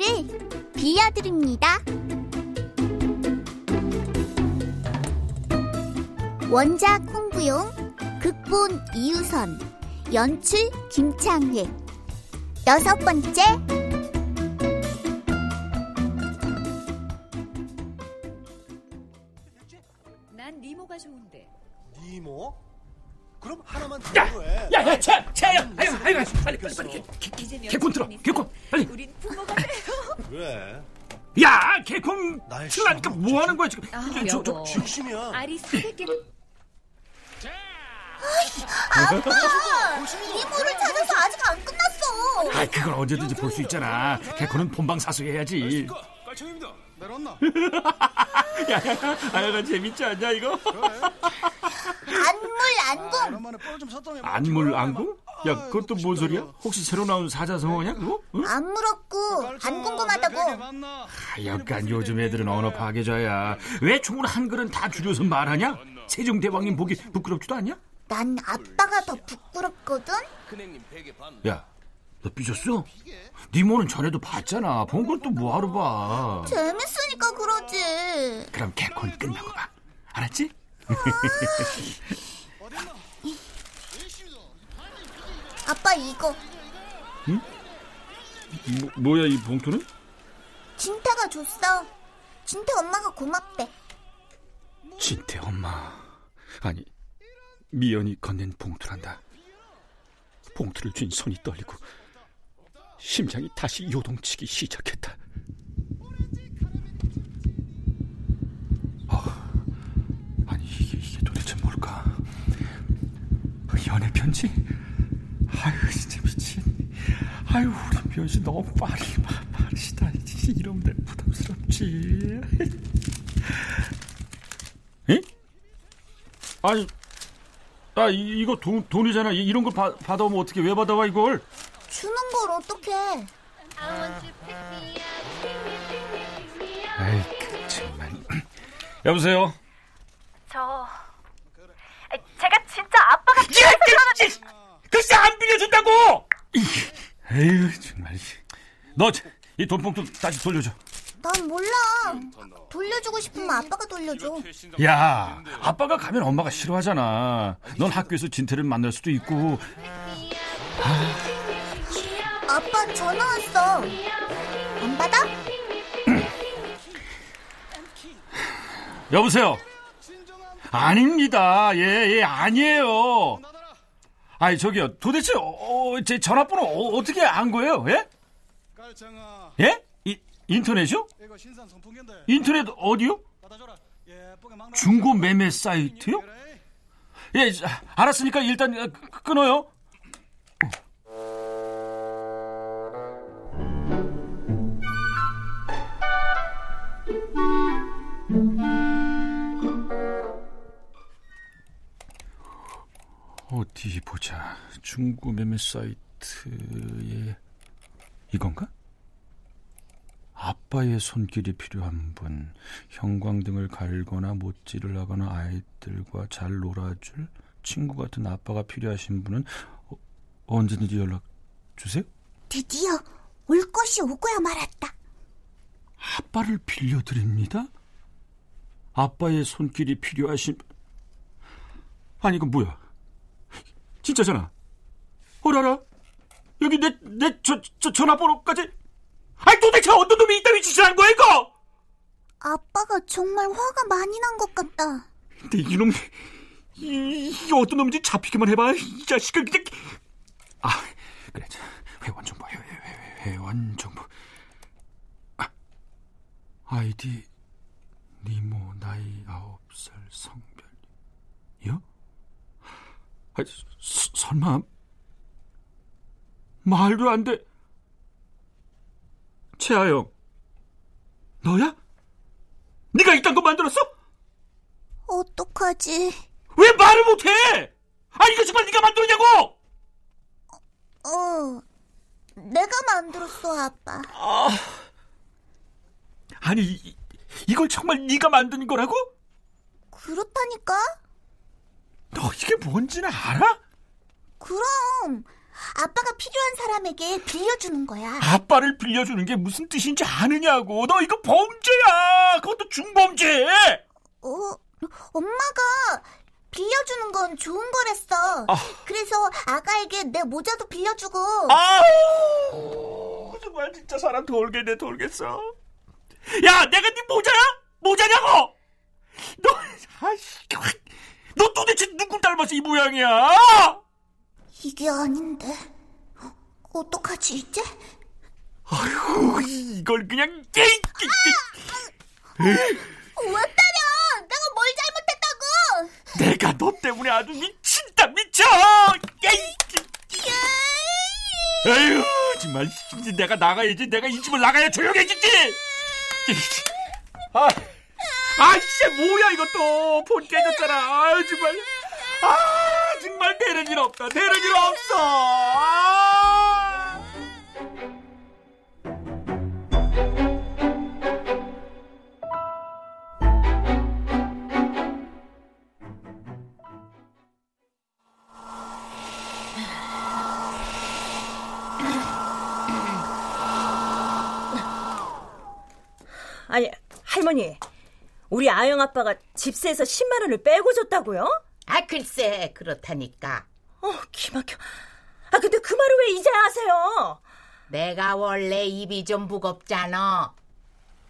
아빠를 빌려드립니다. 원작 홍부용, 극본 이유선, 연출 김창회. 여섯 번째. 그럼 하나만 더 해. 야, 야, 차, 차야. 아유, 아유, 아유, 빨리, 빨리, 빨리. 개콘 들어 개콘 빨리 우린 부모가 돼요. 그래. 야 개콘 날 틀라니까 뭐 하는 거야 지금 아, 저, 저, 여보. 중심이야. 아리스토텔 이모를 찾아서 아직 안 끝났어. 아 그건 언제든지 볼 수 있잖아 개콘은 본방 사수해야지 깔청입니다. 내려왔나? 야야야 아야가 재밌지 않냐 이거 안물 안궁. 뻘좀 샀더니 안물 안궁? 야 그것도 뭔 소리야? 혹시 새로 나온 사자성어냐 그거? 응? 안 물었고 안 궁금하다고. 하여간 요즘 애들은 언어 파괴자야 왜 총을 한 글은 다 줄여서 말하냐? 세종대왕님 보기 부끄럽지도 않냐? 난 아빠가 더 부끄럽거든. 야, 너 삐졌어? 니모는 전에도 봤잖아. 본 걸 또 뭐하러 봐. 재밌으니까 그러지. 그럼 개콘 끝나고 봐. 알았지? 아빠 이거 뭐, 뭐야 이 봉투는? 진태가 줬어. 진태 엄마가 고맙대. 진태 엄마. 아니, 미연이 건넨 봉투란다. 봉투를 쥔 손이 떨리고 심장이 다시 요동치기 시작했다. 어, 아니 이게, 이게 도대체 뭘까? 편지? 아유 진짜 미친. 아유 우리 미연 씨 너무 빠르 빠르시다. 이러면 내 부담스럽지. 에? 아니, 아 이, 이거 돈 돈이잖아. 이- 이런 걸 바, 받아오면 어떻게 왜 받아와 이걸? 주는 걸 어떡해. 아이 그 정말. 여보세요. 저 제가 진짜 아빠가 글쎄 안 빌려준다고. 에휴 정말. 너 이 돈봉투 다시 돌려줘. 난 몰라. 돌려주고 싶으면 아빠가 돌려줘. 야, 아빠가 가면 엄마가 싫어하잖아. 넌 학교에서 진태를 만날 수도 있고. 아빠 전화 왔어. 안 받아? 여보세요. 아닙니다. 예, 예, 아니에요. 아니 저기요. 도대체 어, 어, 제 전화번호 어, 떻게 안 거예요? 예? 예? 이, 인터넷이요? 인터넷 어디요? 막 중고 매매 사이트요? 예, 자, 알았으니까 일단 어, 끄- 끊어요. 어디 보자. 중고 매매 사이트에 이건가? 아빠의 손길이 필요한 분, 형광등을 갈거나 못질을 하거나 아이들과 잘 놀아줄 친구 같은 아빠가 필요하신 분은 어, 언제든지 연락 주세요. 드디어 올 것이 오고야 말았다. 아빠를 빌려드립니다. 아빠의 손길이 필요하신 아니 이건 뭐야? 진짜잖아. 어라라 여기 내 내 저 저 전화번호까지. 아니 도대체 어떤 놈이 이따위 짓을 한 거야 이거? 아빠가 정말 화가 많이 난 것 같다. 근데 이놈 이, 이 어떤 놈인지 잡히기만 해봐 이 자식을 그냥 아 그래 자, 회원 정보 회, 회, 회, 회원 정보 아, 아이디 니모 나이 아홉 살 성별이요? 아, 서, 설마 말도 안 돼. 채아영 너야? 네가 이딴 거 만들었어? 어떡하지? 왜 말을 못해? 아 이거 정말 네가 만들었냐고? 어, 내가 만들었어, 아빠. 아, 아니 이, 이걸 정말 네가 만든 거라고? 그렇다니까? 너 이게 뭔지는 알아? 그럼 아빠가 필요한 사람에게 빌려주는 거야. 아빠를 빌려주는 게 무슨 뜻인지 아느냐고. 너 이거 범죄야. 그것도 중범죄. 어, 엄마가 빌려주는 건 좋은 거랬어. 아. 그래서 아가에게 내 모자도 빌려주고. 아우 정말 진짜 사람 돌겠네 돌겠어. 야 내가 네 모자야? 모자냐고? 너 아씨, 너 도대체 누굴 닮아서 이 모양이야? 이게 아닌데. 어떡하지, 이제? 아유 이걸 그냥 에이. 왜 때려? 내가 뭘 잘못했다고? 내가 너 때문에 아주 미친다 미쳐. 에이. 에휴 정말 이제 내가 나가야지 내가 이 집을 나가야 조용해지지. 아, 아 진짜 뭐야 이것도 폰 깨졌잖아. 아 정말. 아 정말 되는 일 없다 되는 일 없어. 아. 아니, 할머니. 우리 아영 아빠가 집세에서 10만 원을 빼고 줬다고요? 아, 글쎄, 그렇다니까. 어, 기막혀. 아, 근데 그 말을 왜 이제 하세요? 내가 원래 입이 좀 무겁잖아.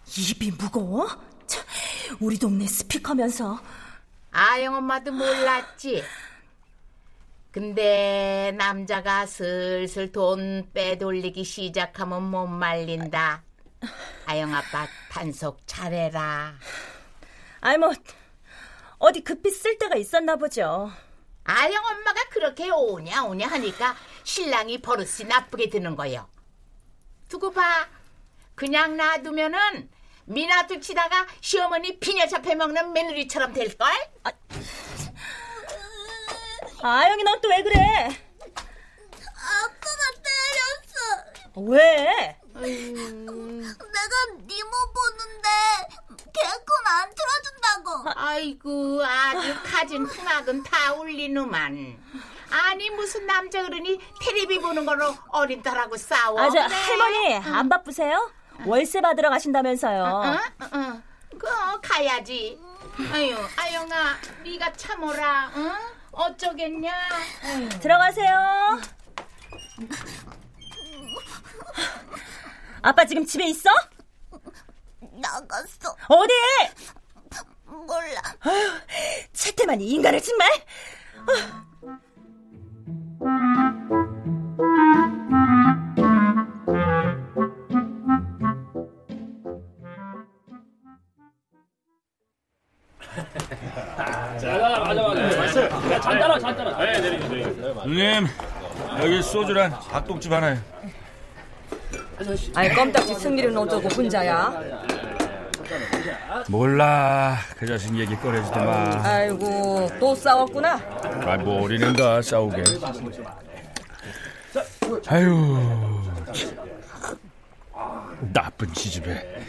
입이 무거워? 참, 우리 동네 스피커면서. 아영 엄마도 몰랐지. 근데 남자가 슬슬 돈 빼돌리기 시작하면 못 말린다. 아영 아빠 단속 잘해라. 아이, 뭐, 어디 급히 쓸 데가 있었나 보죠. 아영 엄마가 그렇게 오냐 오냐 하니까 신랑이 버릇이 나쁘게 드는 거요. 두고 봐. 그냥 놔두면은 미나두 치다가 시어머니 피녀 잡혀 먹는 며느리처럼 될걸? 아영이 넌 또 왜 그래? 아빠가 때렸어. 왜? 내가 니모 보는데 개콘 안 틀어준다고. 아이고 아주 가진 풍악은 다 울리누만. 아니 무슨 남자 어른이 텔레비 보는 거로 어린 딸하고 싸워. 아, 저, 그래? 할머니, 안 바쁘세요? 월세 받으러 가신다면서요. 응? 응. 그 가야지. 아유, 아영아, 네가 참어라. 응? 어쩌겠냐? 아유. 들어가세요. 아빠 지금 집에 있어? 나갔어. 어디? 몰라. 채태만이 인간을 정말. 누님 여기 소주랑 닭똥집 하나요. 아이 껌딱지 승길이는 어쩌고 혼자야? 몰라 그 자식 얘기 꺼내지도 마. 아이고 또 싸웠구나. 아 머리는가 싸우게. 아유. 참. 나쁜 지집애.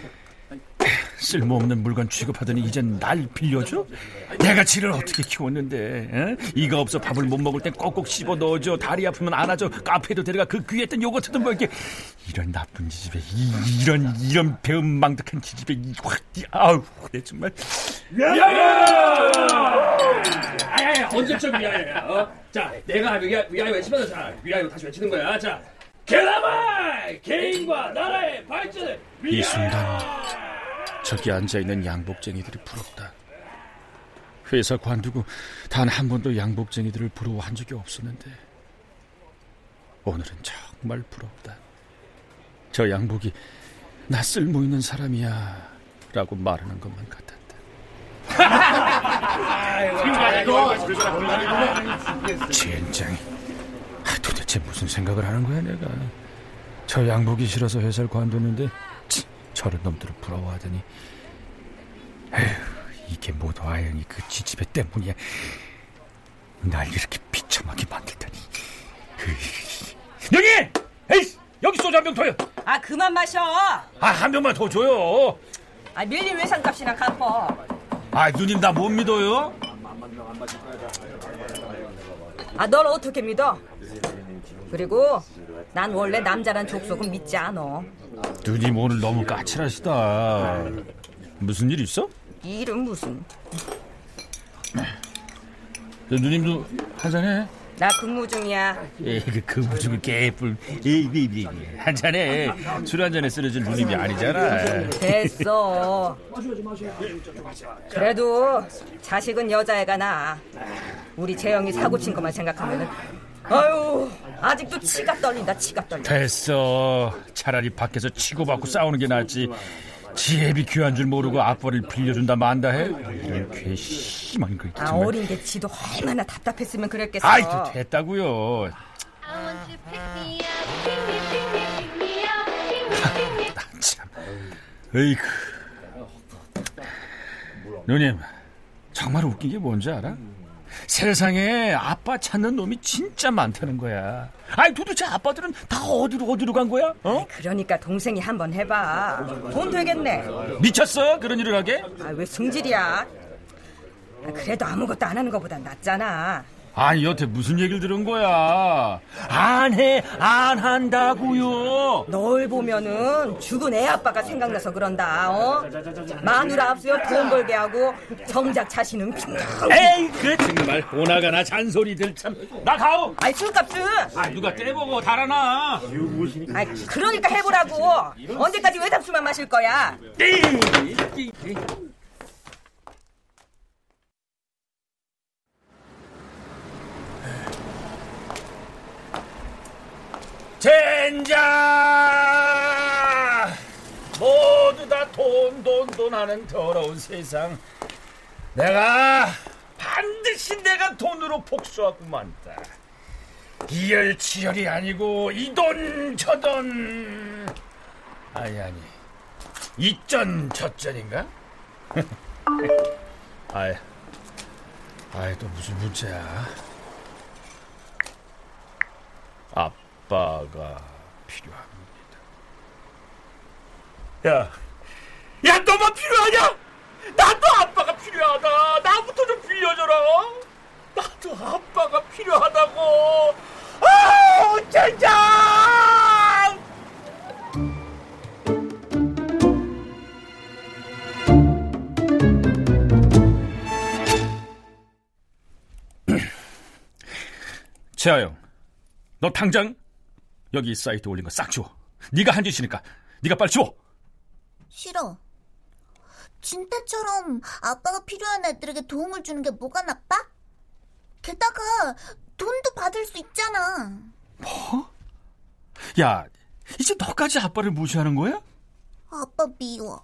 쓸모없는 물건 취급하더니 이젠 날 빌려줘? 내가 지를 어떻게 키웠는데 에? 이가 없어 밥을 못 먹을 땐 꼭꼭 씹어 넣어줘. 다리 아프면 안아줘. 카페도 데려가. 그 귀했던 요거트도 먹게. 이런 나쁜 지집애 이, 런 이런 배은망덕한 지집애 이, 확, 이, 아우 내 정말. 아야 언제적 위하여야 어? 자 내가 위하, 위하여 외치면서 자 위하여 다시 외치는 거야. 자 개나마 개인과 나라의 발전을 이 순간 저기 앉아있는 양복쟁이들이 부럽다. 회사 관두고 단 한 번도 양복쟁이들을 부러워한 적이 없었는데 오늘은 정말 부럽다. 저 양복이 나 쓸모 있는 사람이야 라고 말하는 것만 같았다. 젠장이. 아, 도대체 무슨 생각을 하는 거야 내가? 저 양복이 싫어서 회사를 관뒀는데 치, 저런 놈들을 부러워하더니 에휴 이게 모두 아영이 그 지지배 때문이야 날 이렇게 비참하게 만들다니 여기! 에이 여기 소주 한 병 더요 아 그만 마셔. 아 한 병만 더 줘요 아 밀린 외상값이나 갚어. 아 누님 나 못 믿어요? 아 널 어떻게 믿어? 그리고 난 원래 남자란 족속은 믿지 않어. 누님 오늘 너무 까칠하시다 무슨 일 있어? 일은 무슨? 누님도 한잔해 나 근무 중이야. 예, 그 근무 중에 개뿔 에이비비 한잔해 술 한잔에 쓰러진 누님이 아니잖아 됐어. 그래도 자식은 여자애가 나. 우리 재영이 사고 친 것만 생각하면은 아유 아직도 치가 떨린다 치가 떨린다. 됐어. 차라리 밖에서 치고받고 싸우는 게 낫지. 지혜비 귀한 줄 모르고 아빠를 빌려준다 만다 해? 이런 괘씸한 거아 정말. 어린 게 지도 얼마나 답답했으면 그랬겠어. 아이 또 됐다고요. 참. 에이크 누님 정말 웃긴 게 뭔지 알아? 세상에 아빠 찾는 놈이 진짜 많다는 거야 아니 도대체 아빠들은 다 어디로 어디로 간 거야? 어? 그러니까 동생이 한번 해봐. 돈 되겠네. 미쳤어? 그런 일을 하게? 아 왜 승질이야? 아, 그래도 아무것도 안 하는 것보단 낫잖아. 아니 여태 무슨 얘기를 들은 거야? 안 해 안 한다고요. 널 보면은 죽은 애 아빠가 생각나서 그런다. 어? 마누라 앞서 돈 벌게 하고 정작 자신은 빈. 에이 그래 정말. 오나가나 잔소리들 참 나 가오! 아이 술값은 아 누가 떼보고 달아나 아 그러니까 해보라고. 언제까지 외상술만 마실 거야 젠장! 모두 다 돈 돈 돈 하는 더러운 세상. 내가 반드시 내가 돈으로 복수하고 만다 이열치열이 아니고 이 돈 저 돈. 아니 아니. 이전 저전인가? 아이 아이 또 무슨 문제야? 아빠가 필요합니다. 야, 야 너만 필요하냐? 나도 아빠가 필요하다. 나부터 좀 빌려줘라. 나도 아빠가 필요하다고. 아우 젠장! 최하영, 너 당장 여기 사이트 올린 거싹 지워. 네가 한 짓이니까 네가 빨리 지워. 싫어. 진태처럼 아빠가 필요한 애들에게 도움을 주는 게 뭐가 나빠? 게다가 돈도 받을 수 있잖아. 뭐? 야, 이제 너까지 아빠를 무시하는 거야? 아빠 미워.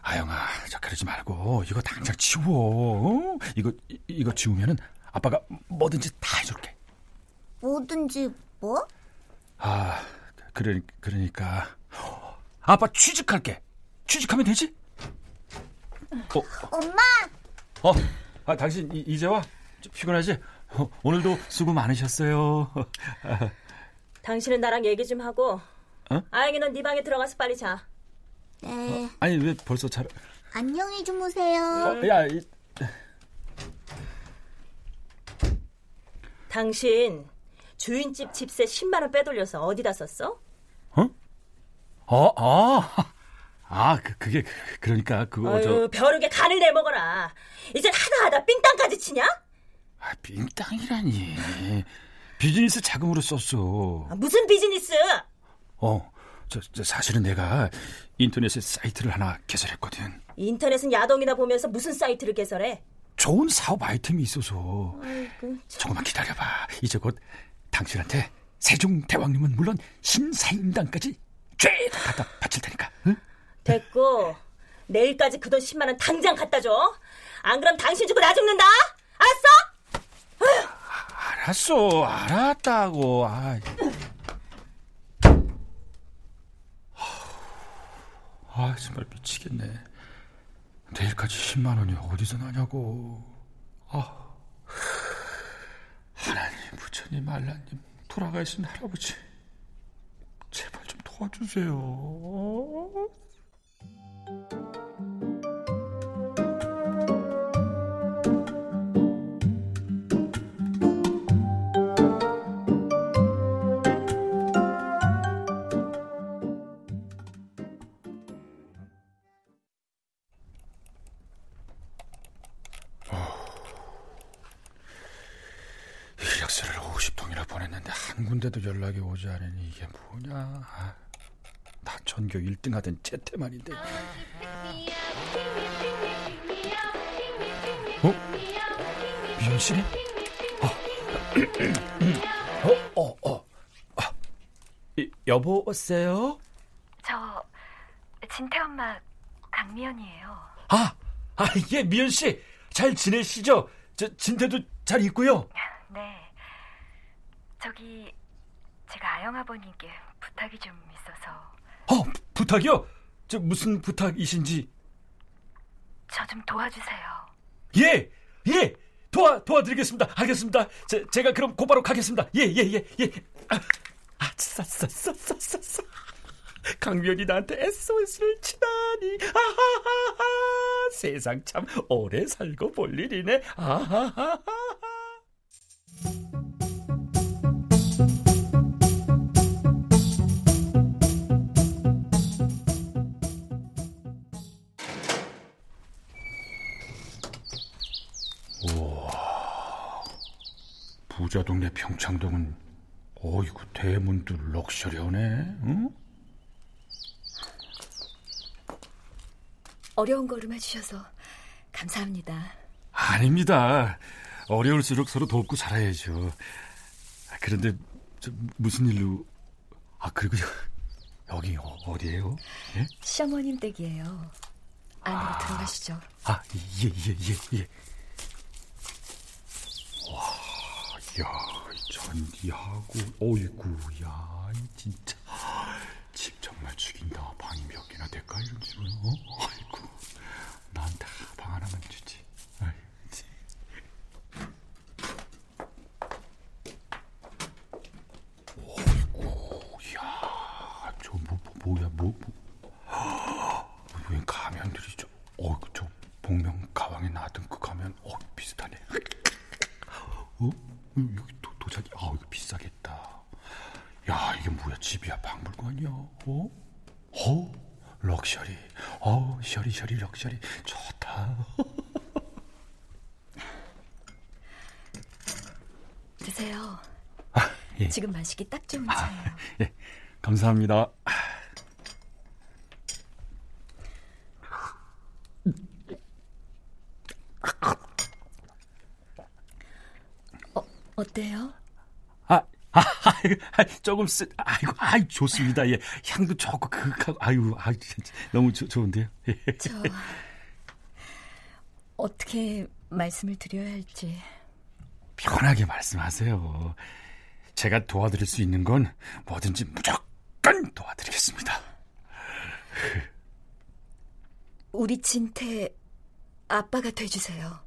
아영아, 저 그러지 말고 이거 당장 지워. 어? 이거 이- 이거 지우면은 아빠가 뭐든지 다 해줄게. 뭐든지 뭐? 아, 그래 그러니까 아빠 취직할게. 취직하면 되지? 어, 엄마! 어, 아, 당신 이, 이제 와? 좀 피곤하지? 어, 오늘도 수고 많으셨어요. 당신은 나랑 얘기 좀 하고 어? 아영이 넌 네 방에 들어가서 빨리 자. 네. 아니 왜 벌써 잘? 안녕히 주무세요. 어, 야, 이, 당신 주인집 집세 10만 원 빼돌려서 어디다 썼어? 어, 아, 아, 그, 그게 그, 그러니까 그거 아유, 저 벼룩에 간을 내 먹어라. 이젠 하다 하다 삥땅까지 치냐? 아, 빙땅이라니 비즈니스 자금으로 썼어. 아, 무슨 비즈니스? 어, 저, 저 사실은 내가 인터넷에 사이트를 하나 개설했거든. 인터넷은 야동이나 보면서 무슨 사이트를 개설해? 좋은 사업 아이템이 있어서 아이고, 조금만 기다려봐. 이제 곧 당신한테 세종 대왕님은 물론 신사임당까지 죄다 갖다 바칠 테니까. 응? 됐고 내일까지 그 돈 10만 원 당장 갖다 줘. 안 그럼 당신 주고 나 죽는다. 알았어? 알았어, 알았다고. 아, 아 정말 미치겠네. 내일까지 10만 원이 어디서 나냐고. 아, 부처님, 알라님, 돌아가신 할아버지, 제발 좀 도와주세요. 한 군데도 연락이 오지 않으니 이게 뭐냐. 아, 나 전교 1등 하던 채태만인데. 어? 미연 씨네? 어, 어, 어. 아, 이, 여보세요? 저 진태 엄마 강미연이에요. 아, 아, 예, 미연 씨. 잘 지내시죠? 저, 진태도 잘 있고요. 네. 저기 제가 아영 아버님께 부탁이 좀 있어서 어, 부- 부탁이요? 저 무슨 부탁이신지. 저 좀 도와주세요. 예, 예, 도와 도와드리겠습니다. 알겠습니다. 제, 제가 그럼 곧바로 가겠습니다. 예, 예, 예, 예. 아, 아, 싸싸싸싸싸싸. 강면이 나한테 SOS를 치다니. 아하하하. 세상 참 오래 살고 볼 일이네. 아하하하. 부자 동네 평창동은 어이구 대문도 럭셔리하네. 응? 어려운 걸음 해주셔서 감사합니다. 아닙니다. 어려울수록 서로 돕고 살아야죠. 아, 그런데 저, 무슨 일로? 아 그리고 여기 어, 어디예요? 예? 시어머님 댁이에요. 안으로 들어가시죠. 아, 예, 예, 예, 예. 와, 야, 이 잔디하고, 어이구, 야, 이 진짜. 집 정말 죽인다. 방이 몇 개나 될까, 이런 집은, 어? 아이고, 나한테 방 하나만 주지. 아이, 참. 어이구, 야, 저, 뭐, 뭐, 뭐야, 뭐, 뭐. 웬 가면들이 저, 어, 저 복면 가왕에 나왔던 그 가면, 어, 비슷하네. 어? 여기 도, 도자기, 아, 이거 비싸겠다. 야, 이게 뭐야, 집이야, 박물관이야, 어? 어? 럭셔리, 어, 셔리, 셔리, 럭셔리, 좋다. 드세요. 예. 지금 마시기 딱 좋은 차예요. 예, 감사합니다. 어때요? 아, 아, 아이고, 아, 조금 쓰, 아이고, 아이, 좋습니다. 예, 향도 좋고, 그윽하고, 아유, 아, 진짜 너무 조, 좋은데요. 예. 저 어떻게 말씀을 드려야 할지. 편하게 말씀하세요. 제가 도와드릴 수 있는 건 뭐든지 무조건 도와드리겠습니다. 우리 진태 아빠가 돼주세요.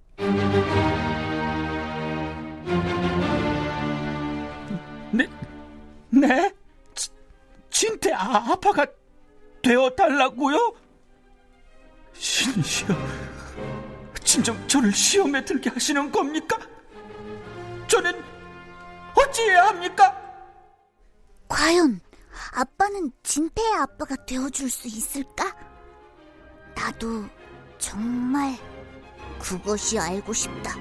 네? 진태? 아, 아빠가 되어달라고요? 신이시여, 진정 저를 시험에 들게 하시는 겁니까? 저는 어찌해야 합니까? 과연 아빠는 진태의 아빠가 되어줄 수 있을까? 나도 정말 그것이 알고 싶다.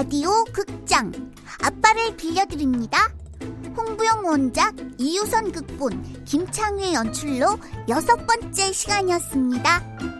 라디오 극장 아빠를 빌려드립니다. 홍부영 원작, 이유선 극본, 김창회 연출로 여섯 번째 시간이었습니다.